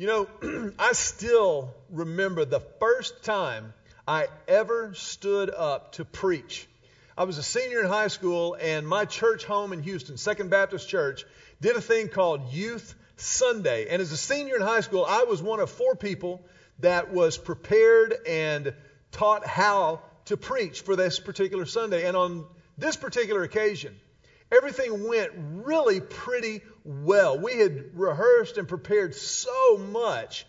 You know, I still remember the first time I ever stood up to preach. I was a senior in high school, and my church home in Houston, Second Baptist Church, did a thing called Youth Sunday. And as a senior in high school, I was one of four people that was prepared and taught how to preach for this particular Sunday. And on this particular occasion, everything went really pretty well. We had rehearsed and prepared so much.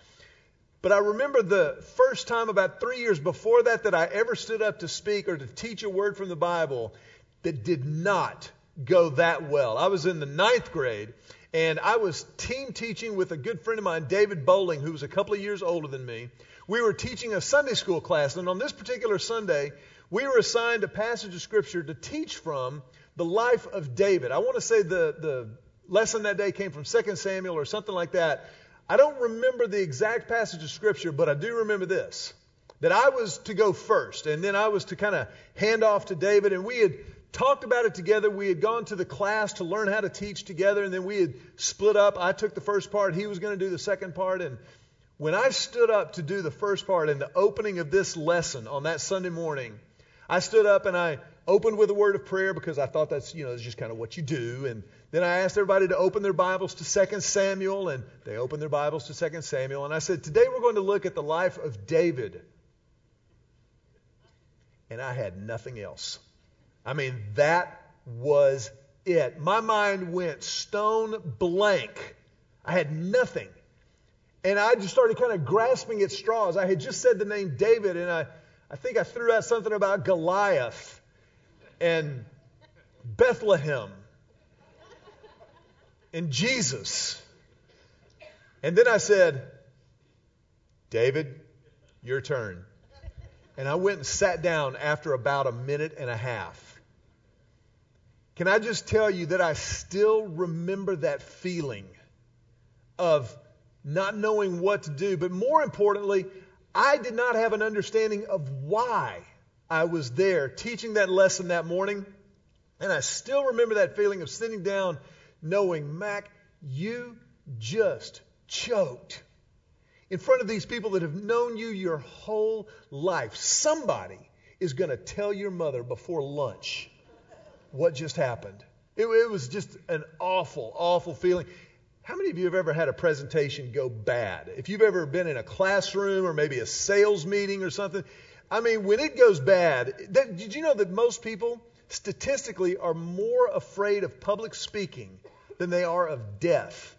But I remember the first time about three years before that that I ever stood up to speak or to teach a word from the Bible that did not go that well. I was in the ninth grade and I was team teaching with a good friend of mine, David Bowling, who was a couple of years older than me. We were teaching a Sunday school class, and on this particular Sunday, we were assigned a passage of Scripture to teach from the life of David. I want to say the, the lesson that day came from 2 Samuel or something like that. I don't remember the exact passage of Scripture, but I do remember this that I was to go first, and then I was to kind of hand off to David, and we had talked about it together. We had gone to the class to learn how to teach together, and then we had split up. I took the first part, he was going to do the second part. And when I stood up to do the first part in the opening of this lesson on that Sunday morning, I stood up and I opened with a word of prayer because I thought that's, you know, it's just kind of what you do. And then I asked everybody to open their Bibles to 2 Samuel, and they opened their Bibles to 2 Samuel. And I said, Today we're going to look at the life of David. And I had nothing else. I mean, that was it. My mind went stone blank. I had nothing. And I just started kind of grasping at straws. I had just said the name David, and I, I think I threw out something about Goliath and Bethlehem and Jesus. And then I said, David, your turn. And I went and sat down after about a minute and a half. Can I just tell you that I still remember that feeling of not knowing what to do, but more importantly, I did not have an understanding of why I was there teaching that lesson that morning. And I still remember that feeling of sitting down knowing, Mac, you just choked in front of these people that have known you your whole life. Somebody is going to tell your mother before lunch what just happened. It, it was just an awful, awful feeling. How many of you have ever had a presentation go bad? If you've ever been in a classroom or maybe a sales meeting or something, I mean, when it goes bad, that, did you know that most people statistically are more afraid of public speaking than they are of death?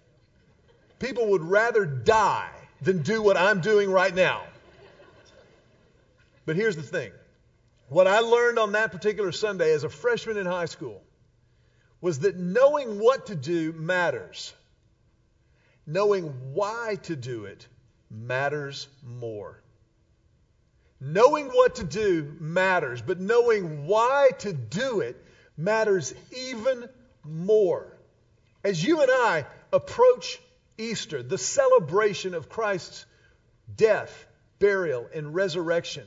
People would rather die than do what I'm doing right now. But here's the thing what I learned on that particular Sunday as a freshman in high school was that knowing what to do matters. Knowing why to do it matters more. Knowing what to do matters, but knowing why to do it matters even more. As you and I approach Easter, the celebration of Christ's death, burial, and resurrection,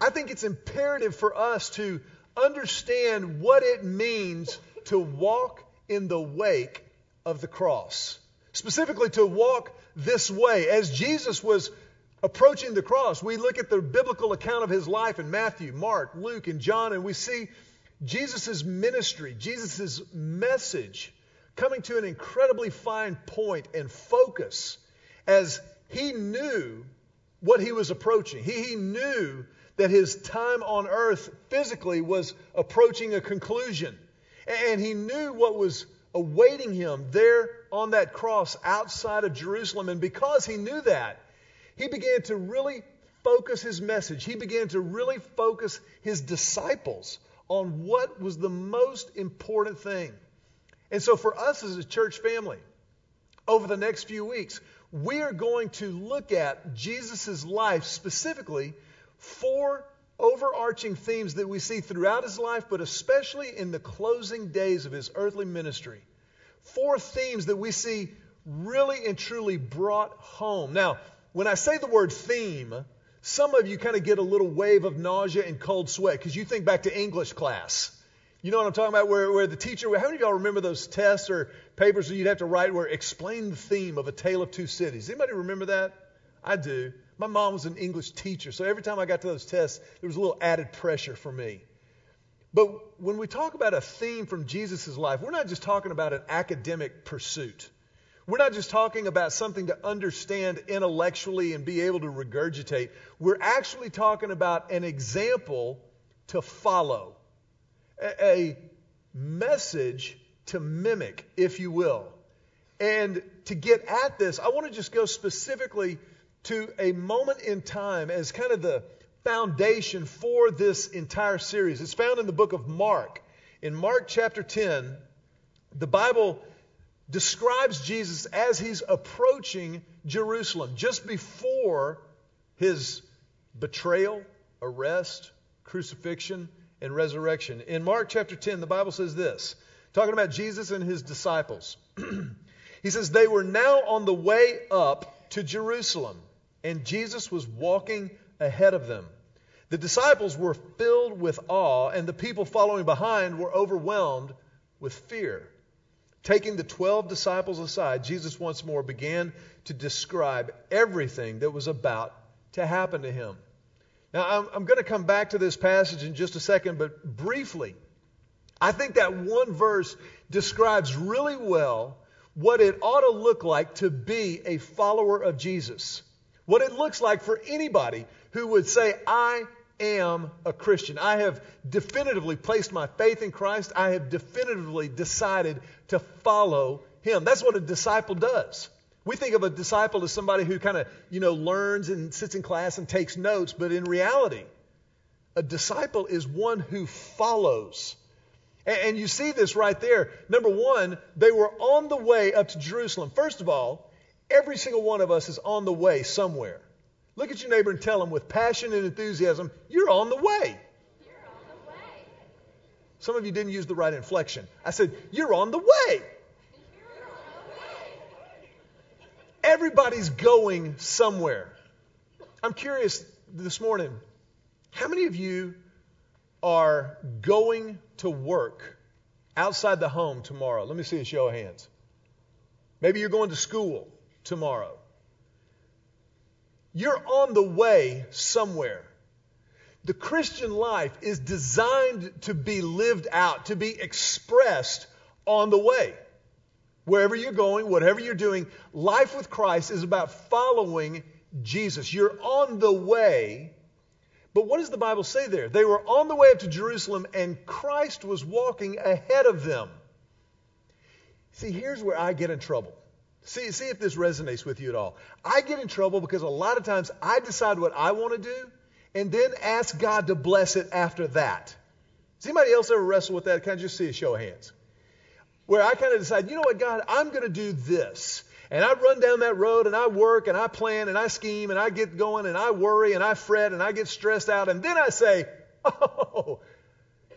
I think it's imperative for us to understand what it means to walk in the wake of the cross. Specifically, to walk this way. As Jesus was approaching the cross, we look at the biblical account of his life in Matthew, Mark, Luke, and John, and we see Jesus' ministry, Jesus' message coming to an incredibly fine point and focus as he knew what he was approaching. He, he knew that his time on earth physically was approaching a conclusion. And he knew what was awaiting him there on that cross outside of Jerusalem. And because he knew that, he began to really focus his message. He began to really focus his disciples on what was the most important thing. And so, for us as a church family, over the next few weeks, we are going to look at Jesus' life specifically four overarching themes that we see throughout his life, but especially in the closing days of his earthly ministry. Four themes that we see really and truly brought home. Now, when I say the word theme, some of you kind of get a little wave of nausea and cold sweat because you think back to English class. You know what I'm talking about? Where, where the teacher, how many of y'all remember those tests or papers that you'd have to write where explain the theme of A Tale of Two Cities? Anybody remember that? I do. My mom was an English teacher, so every time I got to those tests, there was a little added pressure for me. But when we talk about a theme from Jesus' life, we're not just talking about an academic pursuit. We're not just talking about something to understand intellectually and be able to regurgitate. We're actually talking about an example to follow a message to mimic, if you will. And to get at this, I want to just go specifically to a moment in time as kind of the foundation for this entire series. It's found in the book of Mark. In Mark chapter 10, the Bible describes Jesus as he's approaching Jerusalem, just before his betrayal, arrest, crucifixion, and resurrection. In Mark chapter 10, the Bible says this, talking about Jesus and his disciples. he says, They were now on the way up to Jerusalem, and Jesus was walking ahead of them. The disciples were filled with awe, and the people following behind were overwhelmed with fear. Taking the 12 disciples aside, Jesus once more began to describe everything that was about to happen to him. Now, I'm, I'm going to come back to this passage in just a second, but briefly, I think that one verse describes really well what it ought to look like to be a follower of Jesus. What it looks like for anybody who would say, I am a Christian. I have definitively placed my faith in Christ. I have definitively decided to follow him. That's what a disciple does. We think of a disciple as somebody who kind of, you know, learns and sits in class and takes notes, but in reality, a disciple is one who follows. And you see this right there. Number one, they were on the way up to Jerusalem. First of all, every single one of us is on the way somewhere. Look at your neighbor and tell him with passion and enthusiasm, you're on the way. Some of you didn't use the right inflection. I said, you're on the way. Everybody's going somewhere. I'm curious this morning, how many of you are going to work outside the home tomorrow? Let me see a show of hands. Maybe you're going to school tomorrow. You're on the way somewhere. The Christian life is designed to be lived out, to be expressed on the way wherever you're going, whatever you're doing, life with Christ is about following Jesus. You're on the way. But what does the Bible say there? They were on the way up to Jerusalem and Christ was walking ahead of them. See, here's where I get in trouble. See, see if this resonates with you at all. I get in trouble because a lot of times I decide what I want to do and then ask God to bless it after that. Does anybody else ever wrestle with that? Can I just see a show of hands? where I kind of decide, you know what, God, I'm going to do this. And I run down that road and I work and I plan and I scheme and I get going and I worry and I fret and I get stressed out. And then I say, oh,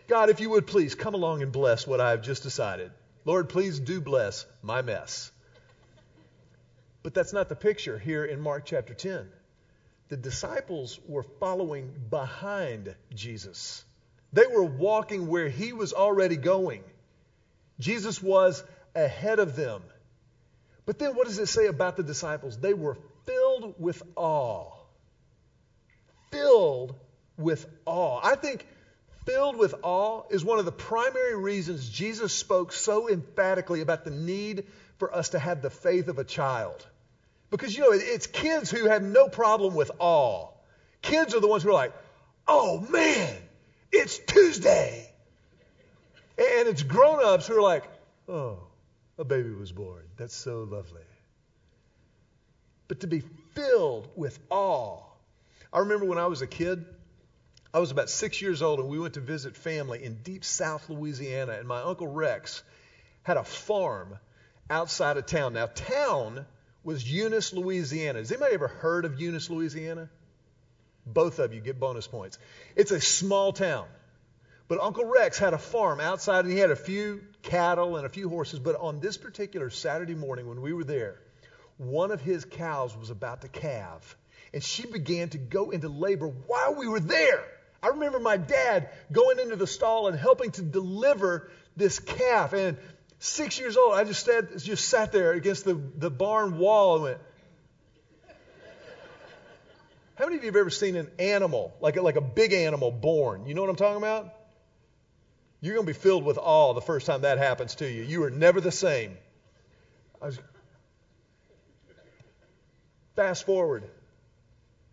God, if you would please come along and bless what I've just decided. Lord, please do bless my mess. But that's not the picture here in Mark chapter 10. The disciples were following behind Jesus. They were walking where he was already going. Jesus was ahead of them. But then what does it say about the disciples? They were filled with awe. Filled with awe. I think filled with awe is one of the primary reasons Jesus spoke so emphatically about the need for us to have the faith of a child. Because, you know, it's kids who have no problem with awe. Kids are the ones who are like, oh man, it's Tuesday. And it's grown ups who are like, oh, a baby was born. That's so lovely. But to be filled with awe. I remember when I was a kid, I was about six years old, and we went to visit family in deep South Louisiana, and my Uncle Rex had a farm outside of town. Now, town was Eunice, Louisiana. Has anybody ever heard of Eunice, Louisiana? Both of you get bonus points. It's a small town. But Uncle Rex had a farm outside and he had a few cattle and a few horses. But on this particular Saturday morning when we were there, one of his cows was about to calve. And she began to go into labor while we were there. I remember my dad going into the stall and helping to deliver this calf. And six years old, I just sat, just sat there against the, the barn wall and went, How many of you have ever seen an animal, like a, like a big animal born? You know what I'm talking about? You're going to be filled with awe the first time that happens to you. You are never the same. Was, fast forward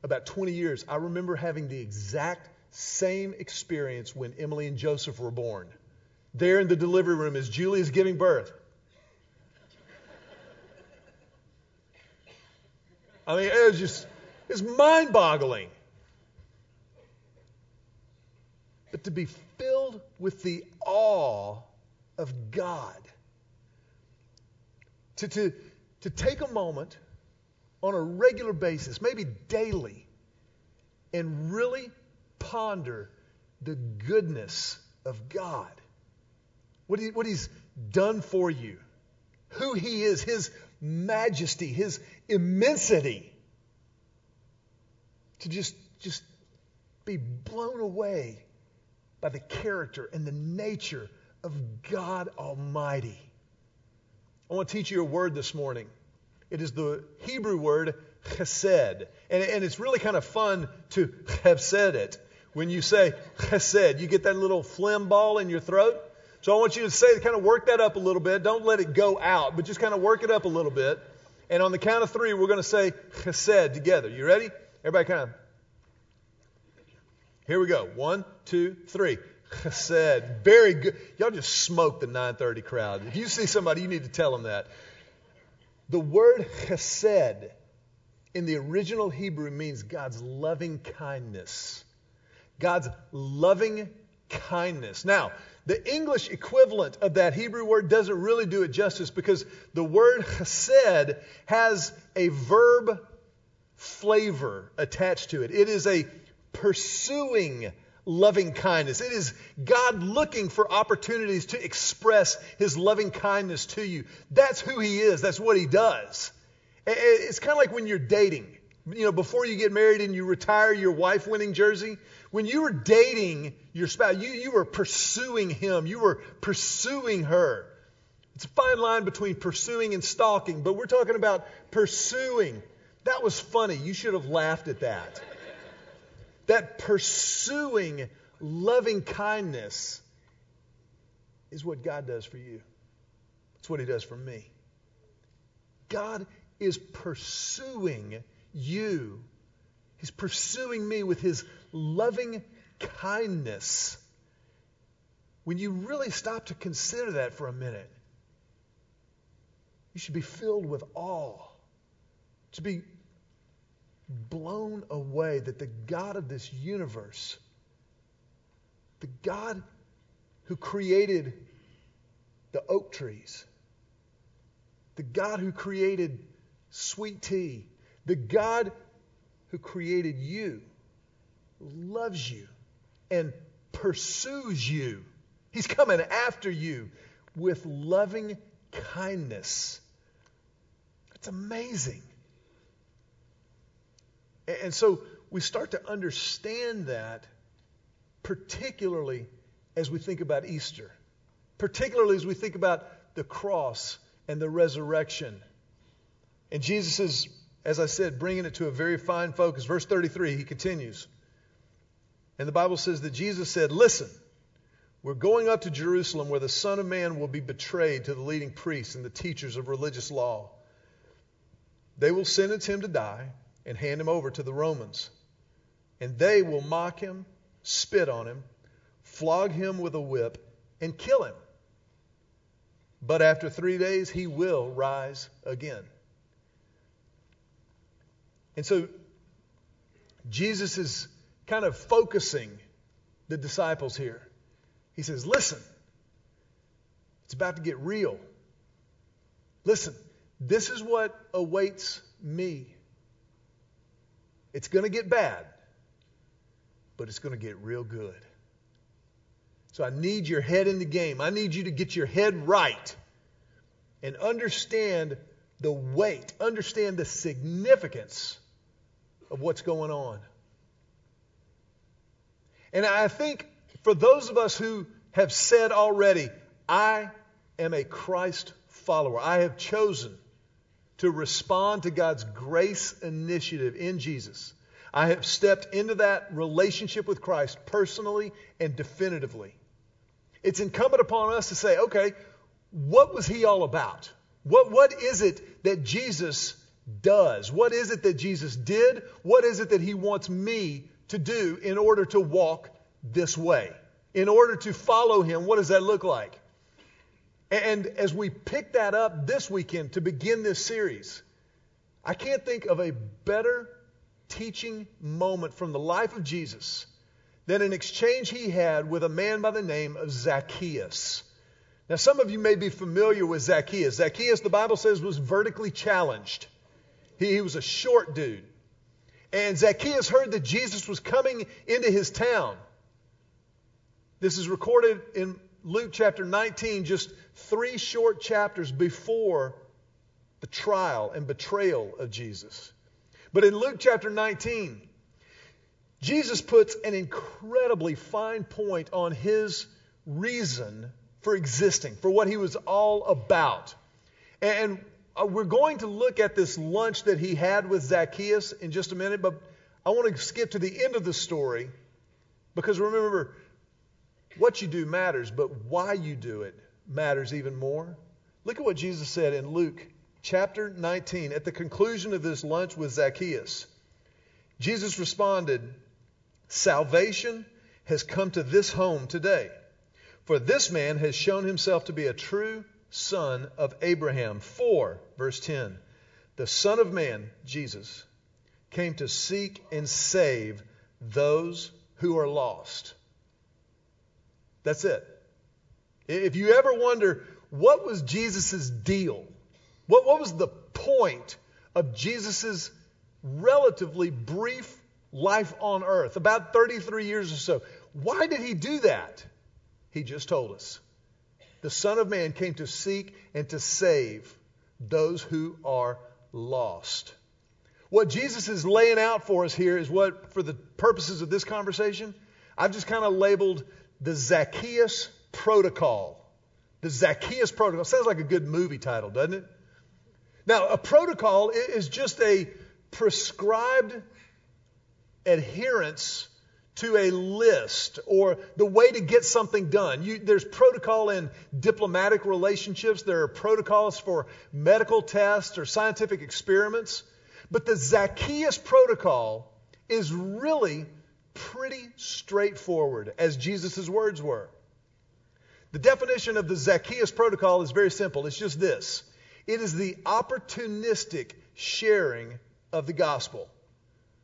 about 20 years, I remember having the exact same experience when Emily and Joseph were born. There in the delivery room as Julie is giving birth. I mean, it was just, it's mind boggling. But to be filled with the awe of God, to, to, to take a moment on a regular basis, maybe daily, and really ponder the goodness of God. What, he, what He's done for you, who He is, His majesty, His immensity to just, just be blown away by the character and the nature of God Almighty. I want to teach you a word this morning. It is the Hebrew word chesed. And, and it's really kind of fun to have said it. When you say chesed, you get that little phlegm ball in your throat. So I want you to say, kind of work that up a little bit. Don't let it go out, but just kind of work it up a little bit. And on the count of three, we're going to say chesed together. You ready? Everybody kind of. Here we go. One, two, three. Chesed. Very good. Y'all just smoked the 930 crowd. If you see somebody, you need to tell them that. The word chesed in the original Hebrew means God's loving kindness. God's loving kindness. Now, the English equivalent of that Hebrew word doesn't really do it justice because the word chesed has a verb flavor attached to it. It is a pursuing loving kindness. It is God looking for opportunities to express his loving kindness to you. That's who he is. That's what he does. It's kind of like when you're dating. You know, before you get married and you retire your wife winning jersey, when you were dating your spouse, you, you were pursuing him, you were pursuing her. It's a fine line between pursuing and stalking, but we're talking about pursuing. That was funny. You should have laughed at that that pursuing loving kindness is what God does for you. It's what He does for me. God is pursuing you. He's pursuing me with His loving kindness. When you really stop to consider that for a minute, you should be filled with awe. To be blown away that the God of this universe, the God who created the oak trees, the God who created sweet tea, the God who created you, loves you and pursues you. He's coming after you with loving kindness. It's amazing. And so we start to understand that, particularly as we think about Easter, particularly as we think about the cross and the resurrection. And Jesus is, as I said, bringing it to a very fine focus. Verse 33, he continues. And the Bible says that Jesus said, Listen, we're going up to Jerusalem where the Son of Man will be betrayed to the leading priests and the teachers of religious law. They will sentence him to die and hand him over to the Romans. And they will mock him, spit on him, flog him with a whip, and kill him. But after three days, he will rise again. And so Jesus is kind of focusing the disciples here. He says, Listen, it's about to get real. Listen, this is what awaits me. It's going to get bad, but it's going to get real good. So I need your head in the game. I need you to get your head right and understand the weight, understand the significance of what's going on. And I think for those of us who have said already, I am a Christ follower, I have chosen to respond to God's grace initiative in Jesus. I have stepped into that relationship with Christ personally and definitively. It's incumbent upon us to say, okay, what was he all about? What, what is it that Jesus does? What is it that Jesus did? What is it that he wants me to do in order to walk this way? In order to follow him, what does that look like? And as we pick that up this weekend to begin this series, I can't think of a better teaching moment from the life of Jesus than an exchange he had with a man by the name of Zacchaeus. Now, some of you may be familiar with Zacchaeus. Zacchaeus, the Bible says, was vertically challenged. He, he was a short dude. And Zacchaeus heard that Jesus was coming into his town. This is recorded in Luke chapter 19, just three short chapters before the trial and betrayal of Jesus. But in Luke chapter 19, Jesus puts an incredibly fine point on his reason for existing, for what he was all about. And uh, we're going to look at this lunch that he had with Zacchaeus in just a minute, but I want to skip to the end of the story because remember, what you do matters, but why you do it matters even more. Look at what Jesus said in Luke chapter 19 at the conclusion of this lunch with Zacchaeus. Jesus responded, Salvation has come to this home today for this man has shown himself to be a true son of Abraham. 4, verse 10. The Son of Man, Jesus, came to seek and save those who are lost. That's it. If you ever wonder what was Jesus' deal, what, what was the point of Jesus' relatively brief life on earth, about 33 years or so, why did he do that? He just told us. The Son of Man came to seek and to save those who are lost. What Jesus is laying out for us here is what, for the purposes of this conversation, I've just kind of labeled the Zacchaeus Protocol. The Zacchaeus Protocol. Sounds like a good movie title, doesn't it? Now, a protocol is just a prescribed adherence to a list or the way to get something done. You, there's protocol in diplomatic relationships, there are protocols for medical tests or scientific experiments. But the Zacchaeus protocol is really pretty straightforward, as Jesus' words were. The definition of the Zacchaeus protocol is very simple it's just this it is the opportunistic sharing of the gospel.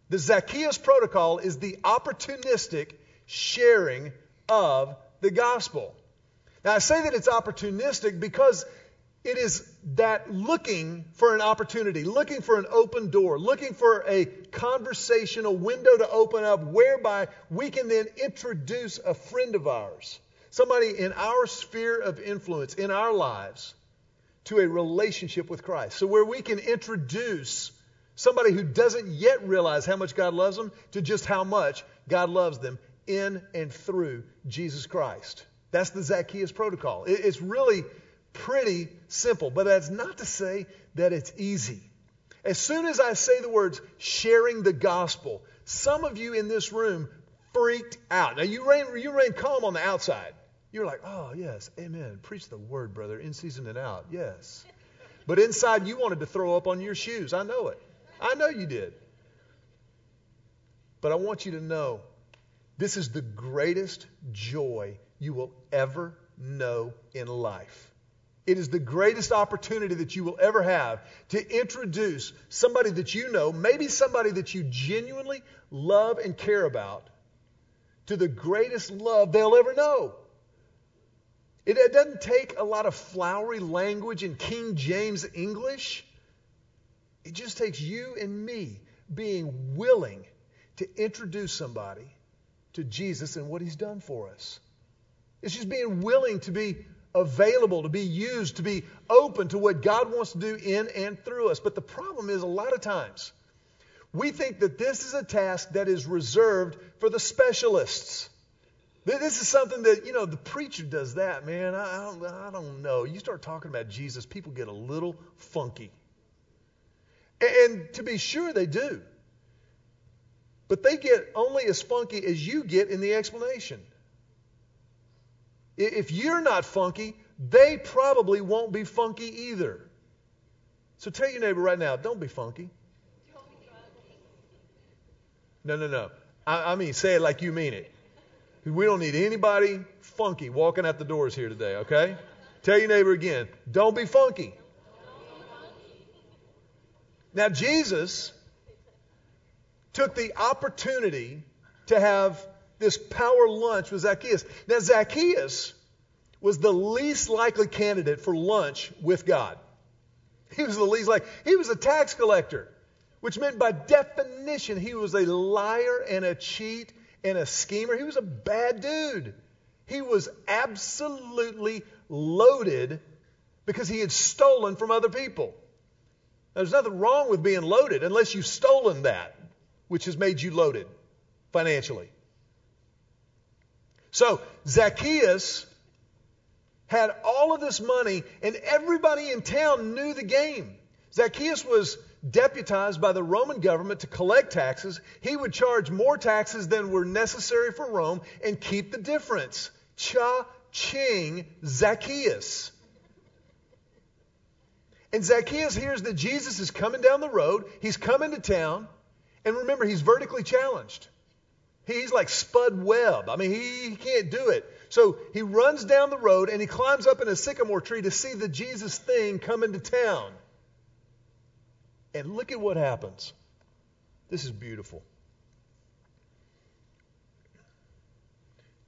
The Zacchaeus protocol is the opportunistic sharing of the gospel. Now, I say that it's opportunistic because it is that looking for an opportunity, looking for an open door, looking for a conversation, a window to open up whereby we can then introduce a friend of ours, somebody in our sphere of influence, in our lives, to a relationship with Christ. So, where we can introduce somebody who doesn't yet realize how much God loves them to just how much God loves them in and through Jesus Christ. That's the Zacchaeus protocol. It's really pretty simple, but that's not to say that it's easy. As soon as I say the words sharing the gospel, some of you in this room freaked out. Now, you reign, you reign calm on the outside. You're like, oh, yes, amen. Preach the word, brother, in season and out. Yes. But inside, you wanted to throw up on your shoes. I know it. I know you did. But I want you to know this is the greatest joy you will ever know in life. It is the greatest opportunity that you will ever have to introduce somebody that you know, maybe somebody that you genuinely love and care about, to the greatest love they'll ever know. It, doesn't take a lot of flowery language in King James English. It just takes you and me being willing to introduce somebody to Jesus and what he's done for us. It's just being willing to be available, to be used, to be open to what God wants to do in and through us. But the problem is, a lot of times, we think that this is a task that is reserved for the specialists. This is something that, you know, the preacher does that, man. I don't, I don't know. You start talking about Jesus, people get a little funky. And to be sure, they do. But they get only as funky as you get in the explanation. If you're not funky, they probably won't be funky either. So tell your neighbor right now, don't be funky. No, no, no. I, I mean, say it like you mean it. We don't need anybody funky walking out the doors here today, okay? Tell your neighbor again, don't be funky. Now, Jesus took the opportunity to have this power lunch with Zacchaeus. Now, Zacchaeus was the least likely candidate for lunch with God. He was the least likely. he was a tax collector, which meant by definition he was a liar and a cheat and a schemer. He was a bad dude. He was absolutely loaded because he had stolen from other people. There's nothing wrong with being loaded unless you've stolen that, which has made you loaded financially. So Zacchaeus had all of this money, and everybody in town knew the game. Zacchaeus was deputized by the Roman government to collect taxes. He would charge more taxes than were necessary for Rome and keep the difference. Cha ching Zacchaeus. And Zacchaeus hears that Jesus is coming down the road. He's coming to town. And remember, he's vertically challenged. He's like Spud Webb. I mean, he, he can't do it. So he runs down the road and he climbs up in a sycamore tree to see the Jesus thing come into town. And look at what happens. This is beautiful.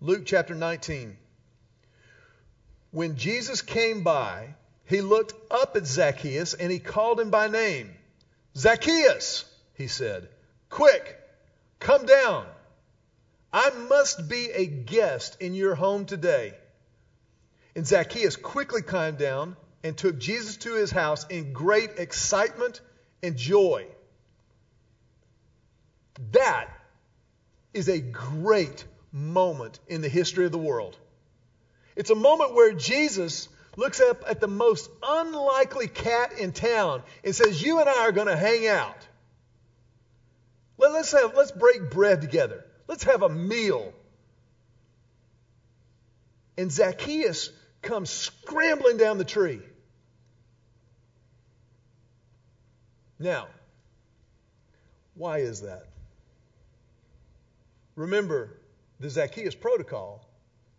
Luke chapter 19. When Jesus came by, he looked up at Zacchaeus and he called him by name. Zacchaeus, he said, quick, come down. I must be a guest in your home today. And Zacchaeus quickly climbed down and took Jesus to his house in great excitement and joy. That is a great moment in the history of the world. It's a moment where Jesus looks up at the most unlikely cat in town and says, You and I are going to hang out. Let, us have, let's break bread together. Let's have a meal. And Zacchaeus comes scrambling down the tree. Now, why is that? Remember, the Zacchaeus protocol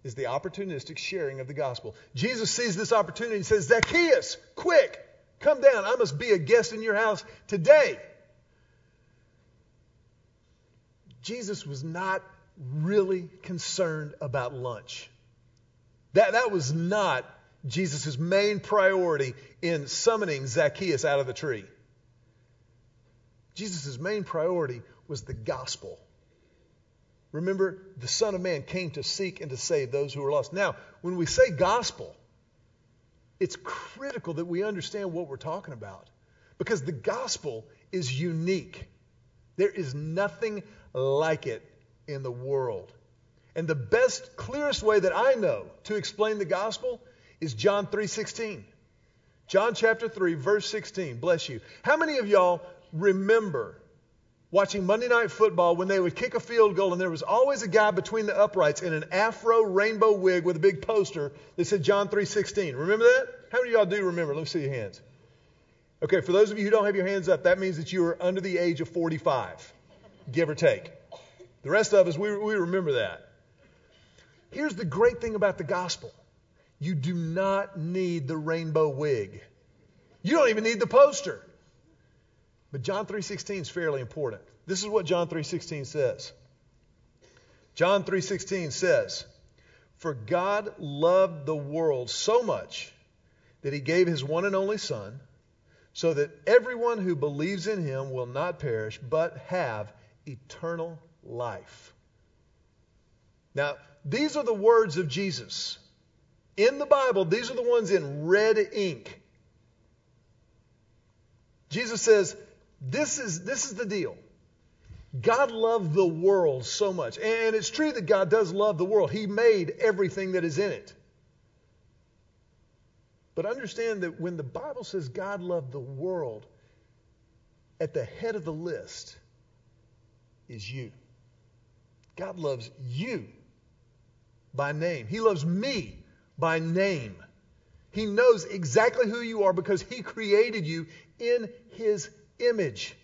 is the opportunistic sharing of the gospel. Jesus sees this opportunity and says, Zacchaeus, quick, come down. I must be a guest in your house today. Jesus was not really concerned about lunch. That, that was not Jesus' main priority in summoning Zacchaeus out of the tree. Jesus' main priority was the gospel. Remember, the Son of Man came to seek and to save those who are lost. Now, when we say gospel, it's critical that we understand what we're talking about because the gospel is unique. There is nothing like it in the world. And the best, clearest way that I know to explain the gospel is John 3:16. John chapter 3 verse 16. Bless you. How many of y'all remember watching Monday Night Football when they would kick a field goal and there was always a guy between the uprights in an afro rainbow wig with a big poster that said John 3:16. Remember that? How many of y'all do remember? Let me see your hands. Okay, for those of you who don't have your hands up, that means that you are under the age of 45, give or take. The rest of us, we, we remember that. Here's the great thing about the gospel you do not need the rainbow wig, you don't even need the poster. But John 3:16 is fairly important. This is what John 3:16 says. John 3:16 says, "For God loved the world so much that he gave his one and only son, so that everyone who believes in him will not perish but have eternal life." Now, these are the words of Jesus. In the Bible, these are the ones in red ink. Jesus says, this is, this is the deal. God loved the world so much. And it's true that God does love the world. He made everything that is in it. But understand that when the Bible says God loved the world, at the head of the list is you. God loves you by name. He loves me by name. He knows exactly who you are because He created you in His image.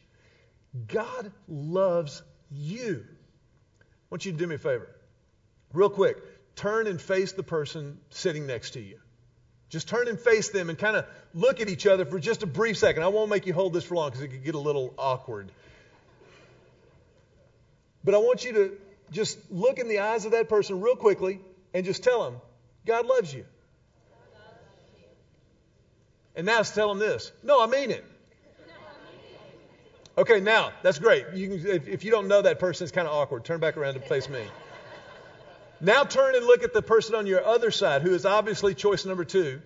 God loves you. I want you to do me a favor. Real quick, turn and face the person sitting next to you. Just turn and face them and kind of look at each other for just a brief second. I won't make you hold this for long because it could get a little awkward. But I want you to just look in the eyes of that person real quickly and just tell them, God loves you. And now tell them this. No, I mean it. Okay, now that's great. You can, if, if you don't know that person, it's kind of awkward. Turn back around and face me. Now turn and look at the person on your other side who is obviously choice number two.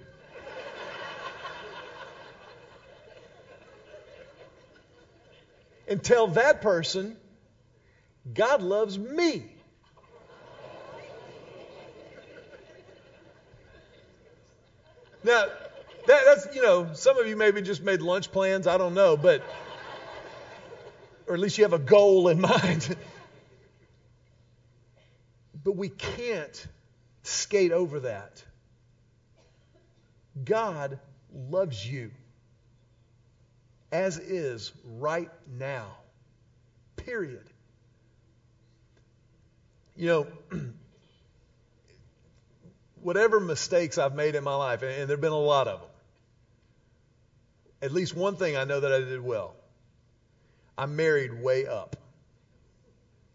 and tell that person, God loves me. Now, that, that's, you know, some of you maybe just made lunch plans. I don't know, but, or at least you have a goal in mind. But we can't skate over that. God loves you as is right now. Period. You know, whatever mistakes I've made in my life, and there have been a lot of them, at least one thing I know that I did well. I married way up.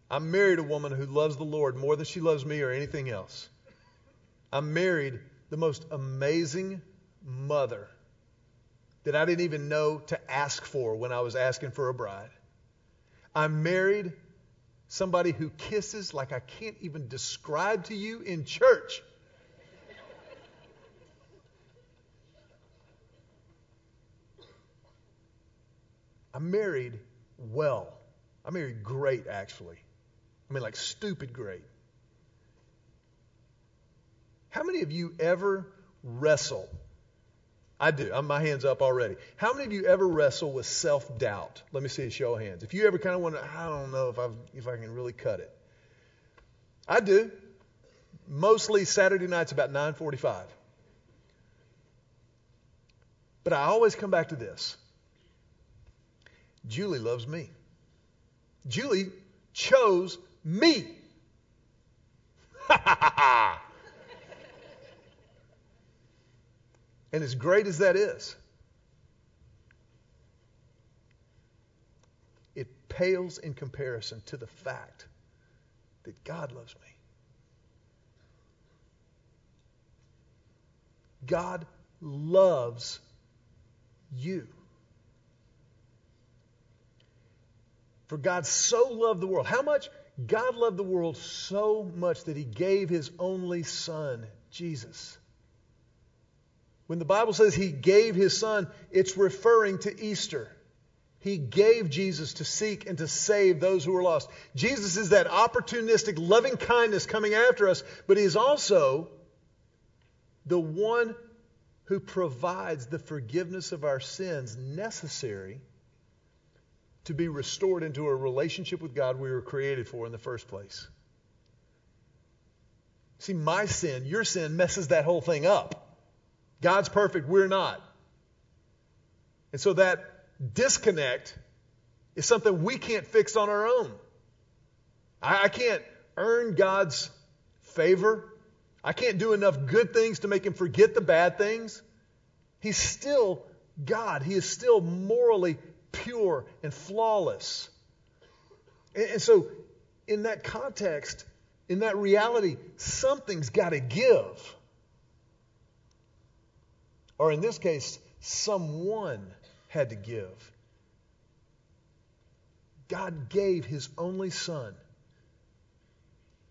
I married a woman who loves the Lord more than she loves me or anything else. I married the most amazing mother that I didn't even know to ask for when I was asking for a bride. I married somebody who kisses like I can't even describe to you in church. I married well. I married great, actually. I mean, like stupid great. How many of you ever wrestle? I do. I'm, my hand's up already. How many of you ever wrestle with self doubt? Let me see a show of hands. If you ever kind of wonder, I don't know if, i if I can really cut it. I do. Mostly Saturday nights about 9:45. But I always come back to this. Julie loves me. Julie chose me. and as great as that is, it pales in comparison to the fact that God loves me. God loves you. For God so loved the world. How much? God loved the world so much that he gave his only son, Jesus. When the Bible says he gave his son, it's referring to Easter. He gave Jesus to seek and to save those who are lost. Jesus is that opportunistic loving kindness coming after us, but he is also the one who provides the forgiveness of our sins necessary to be restored into a relationship with God we were created for in the first place. See, my sin, your sin, messes that whole thing up. God's perfect, we're not. And so that disconnect is something we can't fix on our own. I, I can't earn God's favor. I can't do enough good things to make him forget the bad things. He's still God. He is still morally pure and flawless. And, and so, in that context, in that reality, something's got to give. Or in this case, someone had to give. God gave his only son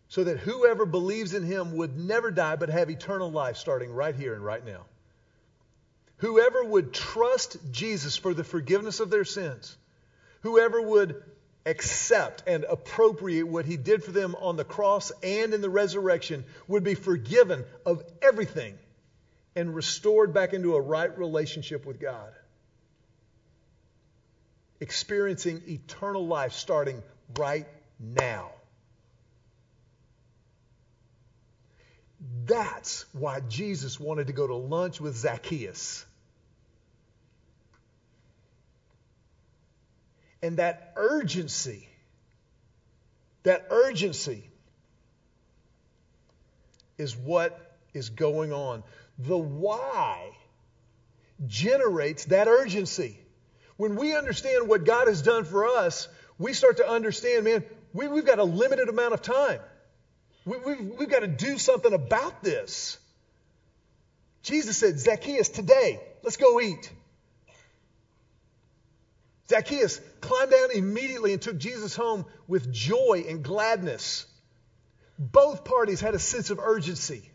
so that whoever believes in him would never die but have eternal life starting right here and right now. Whoever would trust Jesus for the forgiveness of their sins, whoever would accept and appropriate what he did for them on the cross and in the resurrection would be forgiven of everything and restored back into a right relationship with God. Experiencing eternal life starting right now. That's why Jesus wanted to go to lunch with Zacchaeus. And that urgency, that urgency is what is going on. The why generates that urgency. When we understand what God has done for us, we start to understand, man, we, have got a limited amount of time. We, we've, we've got to do something about this. Jesus said, Zacchaeus, today, let's go eat. Zacchaeus climbed down immediately and took Jesus home with joy and gladness. Both parties had a sense of urgency.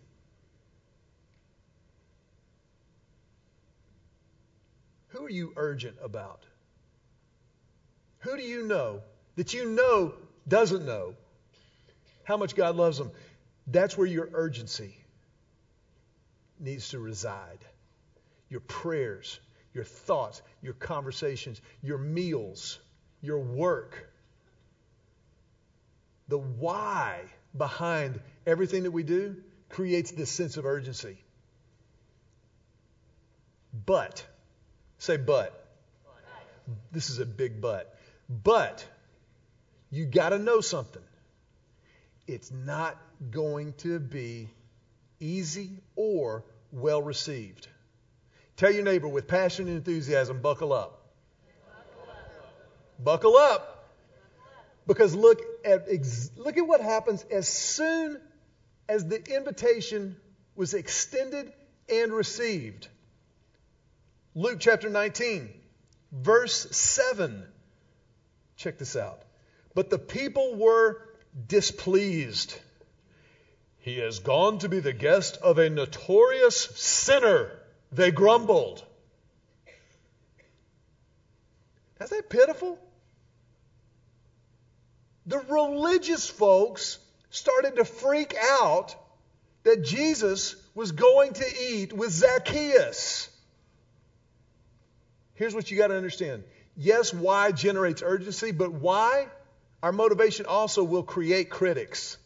Who are you urgent about? Who do you know that you know doesn't know how much God loves them? That's where your urgency needs to reside. Your prayers, your thoughts, your conversations, your meals, your work. The why behind everything that we do creates this sense of urgency. But, say but. This is a big but. But, you got to know something. It's not going to be easy or well received. Tell your neighbor with passion and enthusiasm, buckle up. Buckle up. Because look at, look at what happens as soon as the invitation was extended and received. Luke chapter 19, verse 7. Check this out. But the people were displeased. He has gone to be the guest of a notorious sinner they grumbled. Is that pitiful? The religious folks started to freak out that Jesus was going to eat with Zacchaeus. Here's what you got to understand. Yes, why generates urgency, but why? Our motivation also will create critics.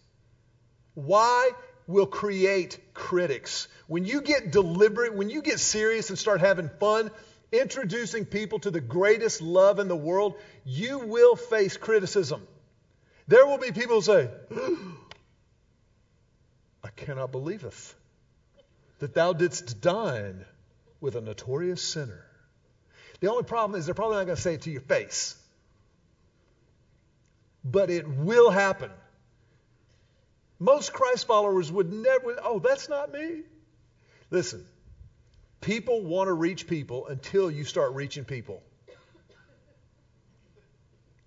Why will create critics. When you get deliberate, when you get serious and start having fun, introducing people to the greatest love in the world, you will face criticism. There will be people who say, I cannot believeth that thou didst dine with a notorious sinner. The only problem is they're probably not going to say it to your face. But it will happen. Most Christ followers would never, oh, that's not me. Listen, people want to reach people until you start reaching people.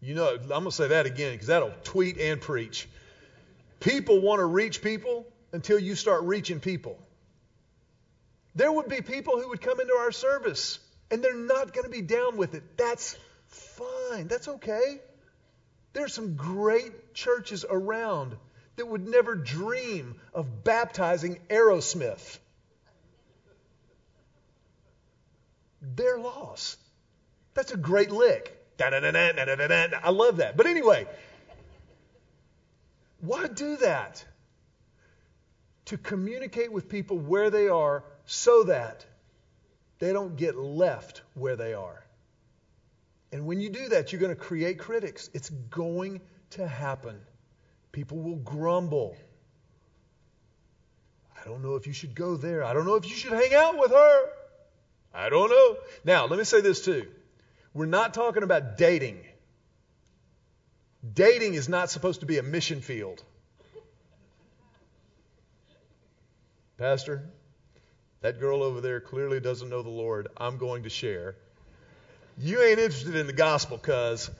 You know, I'm going to say that again because that'll tweet and preach. People want to reach people until you start reaching people. There would be people who would come into our service and they're not going to be down with it. That's fine. That's okay. There's some great churches around that would never dream of baptizing Aerosmith. They're lost. That's a great lick. I love that. But anyway, why do that? To communicate with people where they are so that they don't get left where they are. And when you do that, you're going to create critics. It's going to happen. People will grumble. I don't know if you should go there. I don't know if you should hang out with her. I don't know. Now, let me say this too. We're not talking about dating. Dating is not supposed to be a mission field. Pastor, that girl over there clearly doesn't know the Lord. I'm going to share. You ain't interested in the gospel, cuz.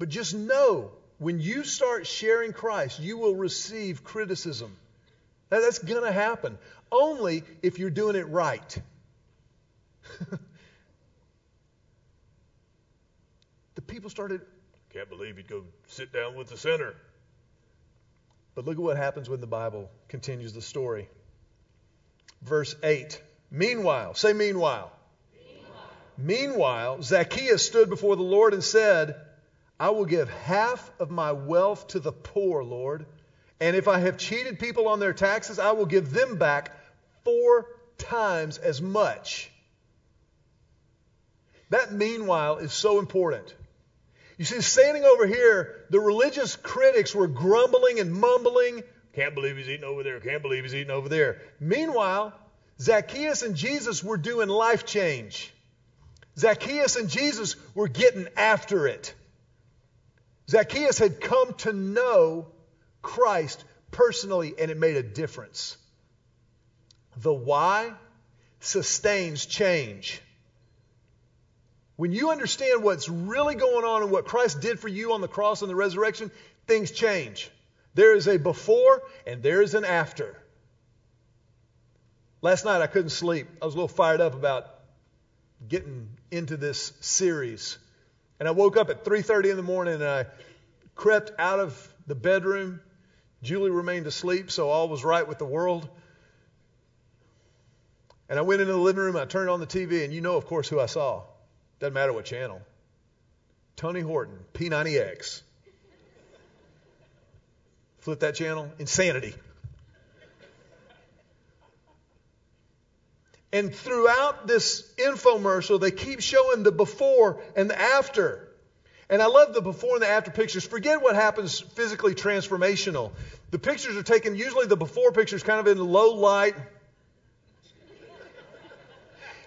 But just know when you start sharing Christ, you will receive criticism. Now, that's going to happen only if you're doing it right. the people started, can't believe you'd go sit down with the sinner. But look at what happens when the Bible continues the story. Verse 8. Meanwhile, say meanwhile. Meanwhile, meanwhile Zacchaeus stood before the Lord and said, I will give half of my wealth to the poor, Lord. And if I have cheated people on their taxes, I will give them back four times as much. That meanwhile is so important. You see, standing over here, the religious critics were grumbling and mumbling. Can't believe he's eating over there. Can't believe he's eating over there. Meanwhile, Zacchaeus and Jesus were doing life change. Zacchaeus and Jesus were getting after it. Zacchaeus had come to know Christ personally, and it made a difference. The why sustains change. When you understand what's really going on and what Christ did for you on the cross and the resurrection, things change. There is a before and there is an after. Last night I couldn't sleep. I was a little fired up about getting into this series. And I woke up at 3:30 in the morning and I crept out of the bedroom. Julie remained asleep, so all was right with the world. And I went into the living room, I turned on the TV, and you know, of course, who I saw. Doesn't matter what channel. Tony Horton, P90X. Flip that channel. Insanity. And throughout this infomercial, they keep showing the before and the after. And I love the before and the after pictures. Forget what happens physically transformational. The pictures are taken, usually the before pictures kind of in low light.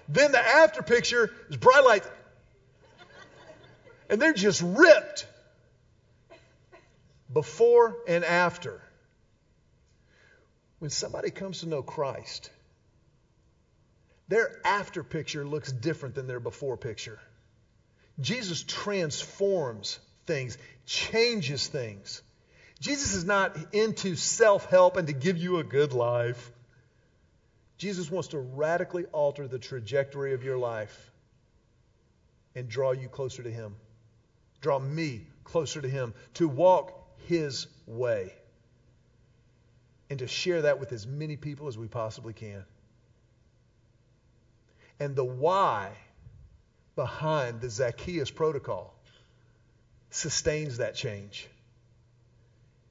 then the after picture is bright light. And they're just ripped. Before and after. When somebody comes to know Christ, their after picture looks different than their before picture. Jesus transforms things, changes things. Jesus is not into self help and to give you a good life. Jesus wants to radically alter the trajectory of your life and draw you closer to Him. Draw me closer to Him, to walk His way, and to share that with as many people as we possibly can. And the why behind the Zacchaeus protocol sustains that change.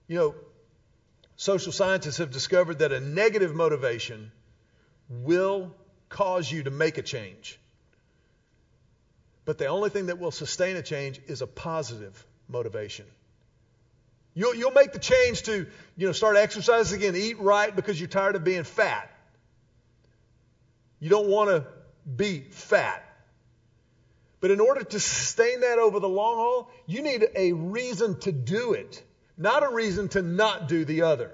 You know, social scientists have discovered that a negative motivation will cause you to make a change. But the only thing that will sustain a change is a positive motivation. You'll, you'll make the change to, you know, start exercising again, eat right because you're tired of being fat. You don't want to be fat. But in order to sustain that over the long haul, you need a reason to do it, not a reason to not do the other.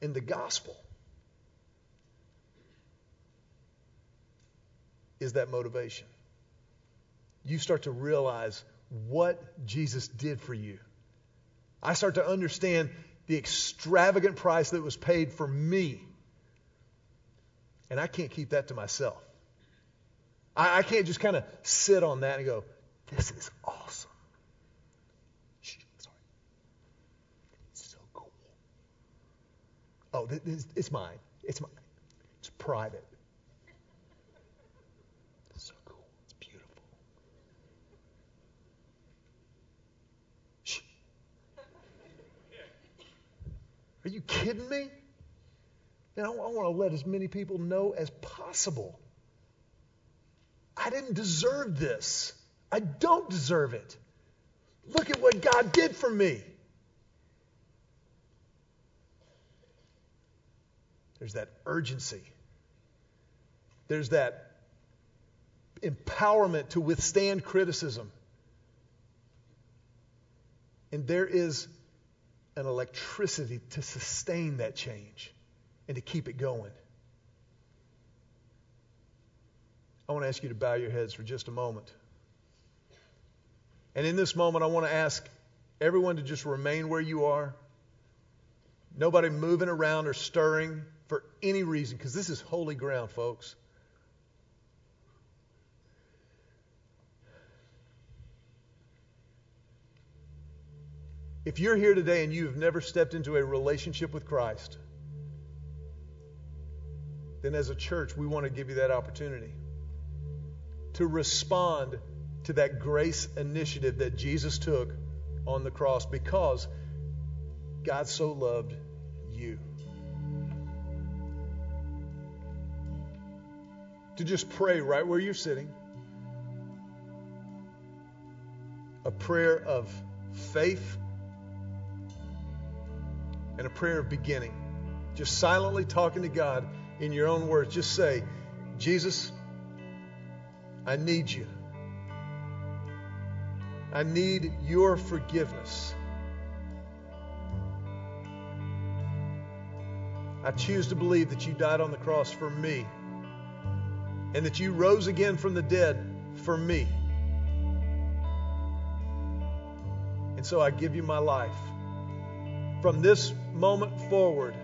In the gospel is that motivation. You start to realize what Jesus did for you. I start to understand the extravagant price that was paid for me and I can't keep that to myself. I, I can't just kind of sit on that and go, this is awesome. Sorry. It's so cool. Oh, it's mine. It's mine. It's private. It's so cool. It's beautiful. Shh. Are you kidding me? And I, I want to let as many people know as possible. I didn't deserve this. I don't deserve it. Look at what God did for me. There's that urgency. There's that empowerment to withstand criticism. And there is an electricity to sustain that change and to keep it going. I want to ask you to bow your heads for just a moment. And in this moment, I want to ask everyone to just remain where you are. Nobody moving around or stirring for any reason, because this is holy ground, folks. If you're here today and you have never stepped into a relationship with Christ, then as a church, we want to give you that opportunity to respond to that grace initiative that Jesus took on the cross because God so loved you. To just pray right where you're sitting. A prayer of faith and a prayer of beginning. Just silently talking to God in your own words. Just say, Jesus, I need you. I need your forgiveness. I choose to believe that you died on the cross for me and that you rose again from the dead for me. And so I give you my life. From this moment forward,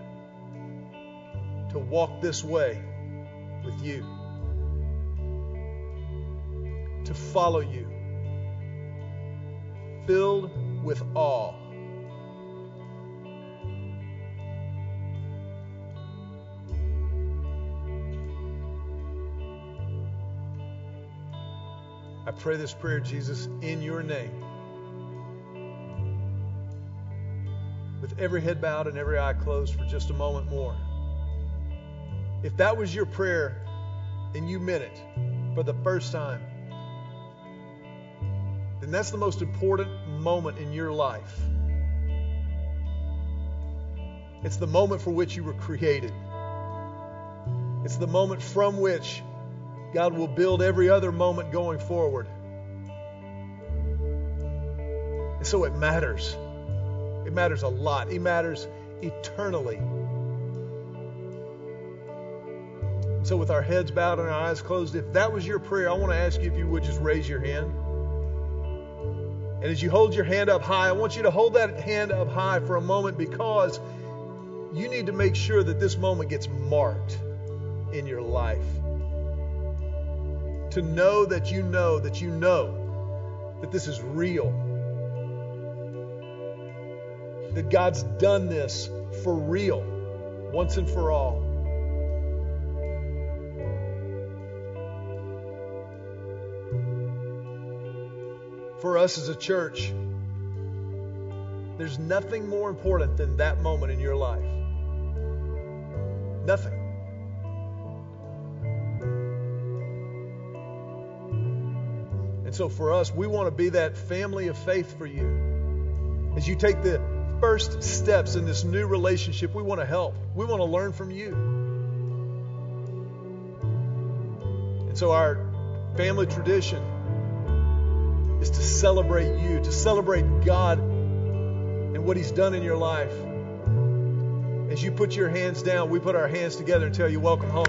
to walk this way with you, to follow you, filled with awe. I pray this prayer, Jesus, in your name. With every head bowed and every eye closed for just a moment more. If that was your prayer and you meant it for the first time, then that's the most important moment in your life. It's the moment for which you were created. It's the moment from which God will build every other moment going forward. And so it matters. It matters a lot. It matters eternally. So, with our heads bowed and our eyes closed, if that was your prayer, I want to ask you if you would just raise your hand. And as you hold your hand up high, I want you to hold that hand up high for a moment because you need to make sure that this moment gets marked in your life. To know that you know that you know that this is real. That God's done this for real, once and for all. For us as a church, there's nothing more important than that moment in your life. Nothing. And so for us, we want to be that family of faith for you. As you take the first steps in this new relationship, we want to help. We want to learn from you. And so our family tradition is to celebrate you, to celebrate God and what He's done in your life. As you put your hands down, we put our hands together and tell you, Welcome home.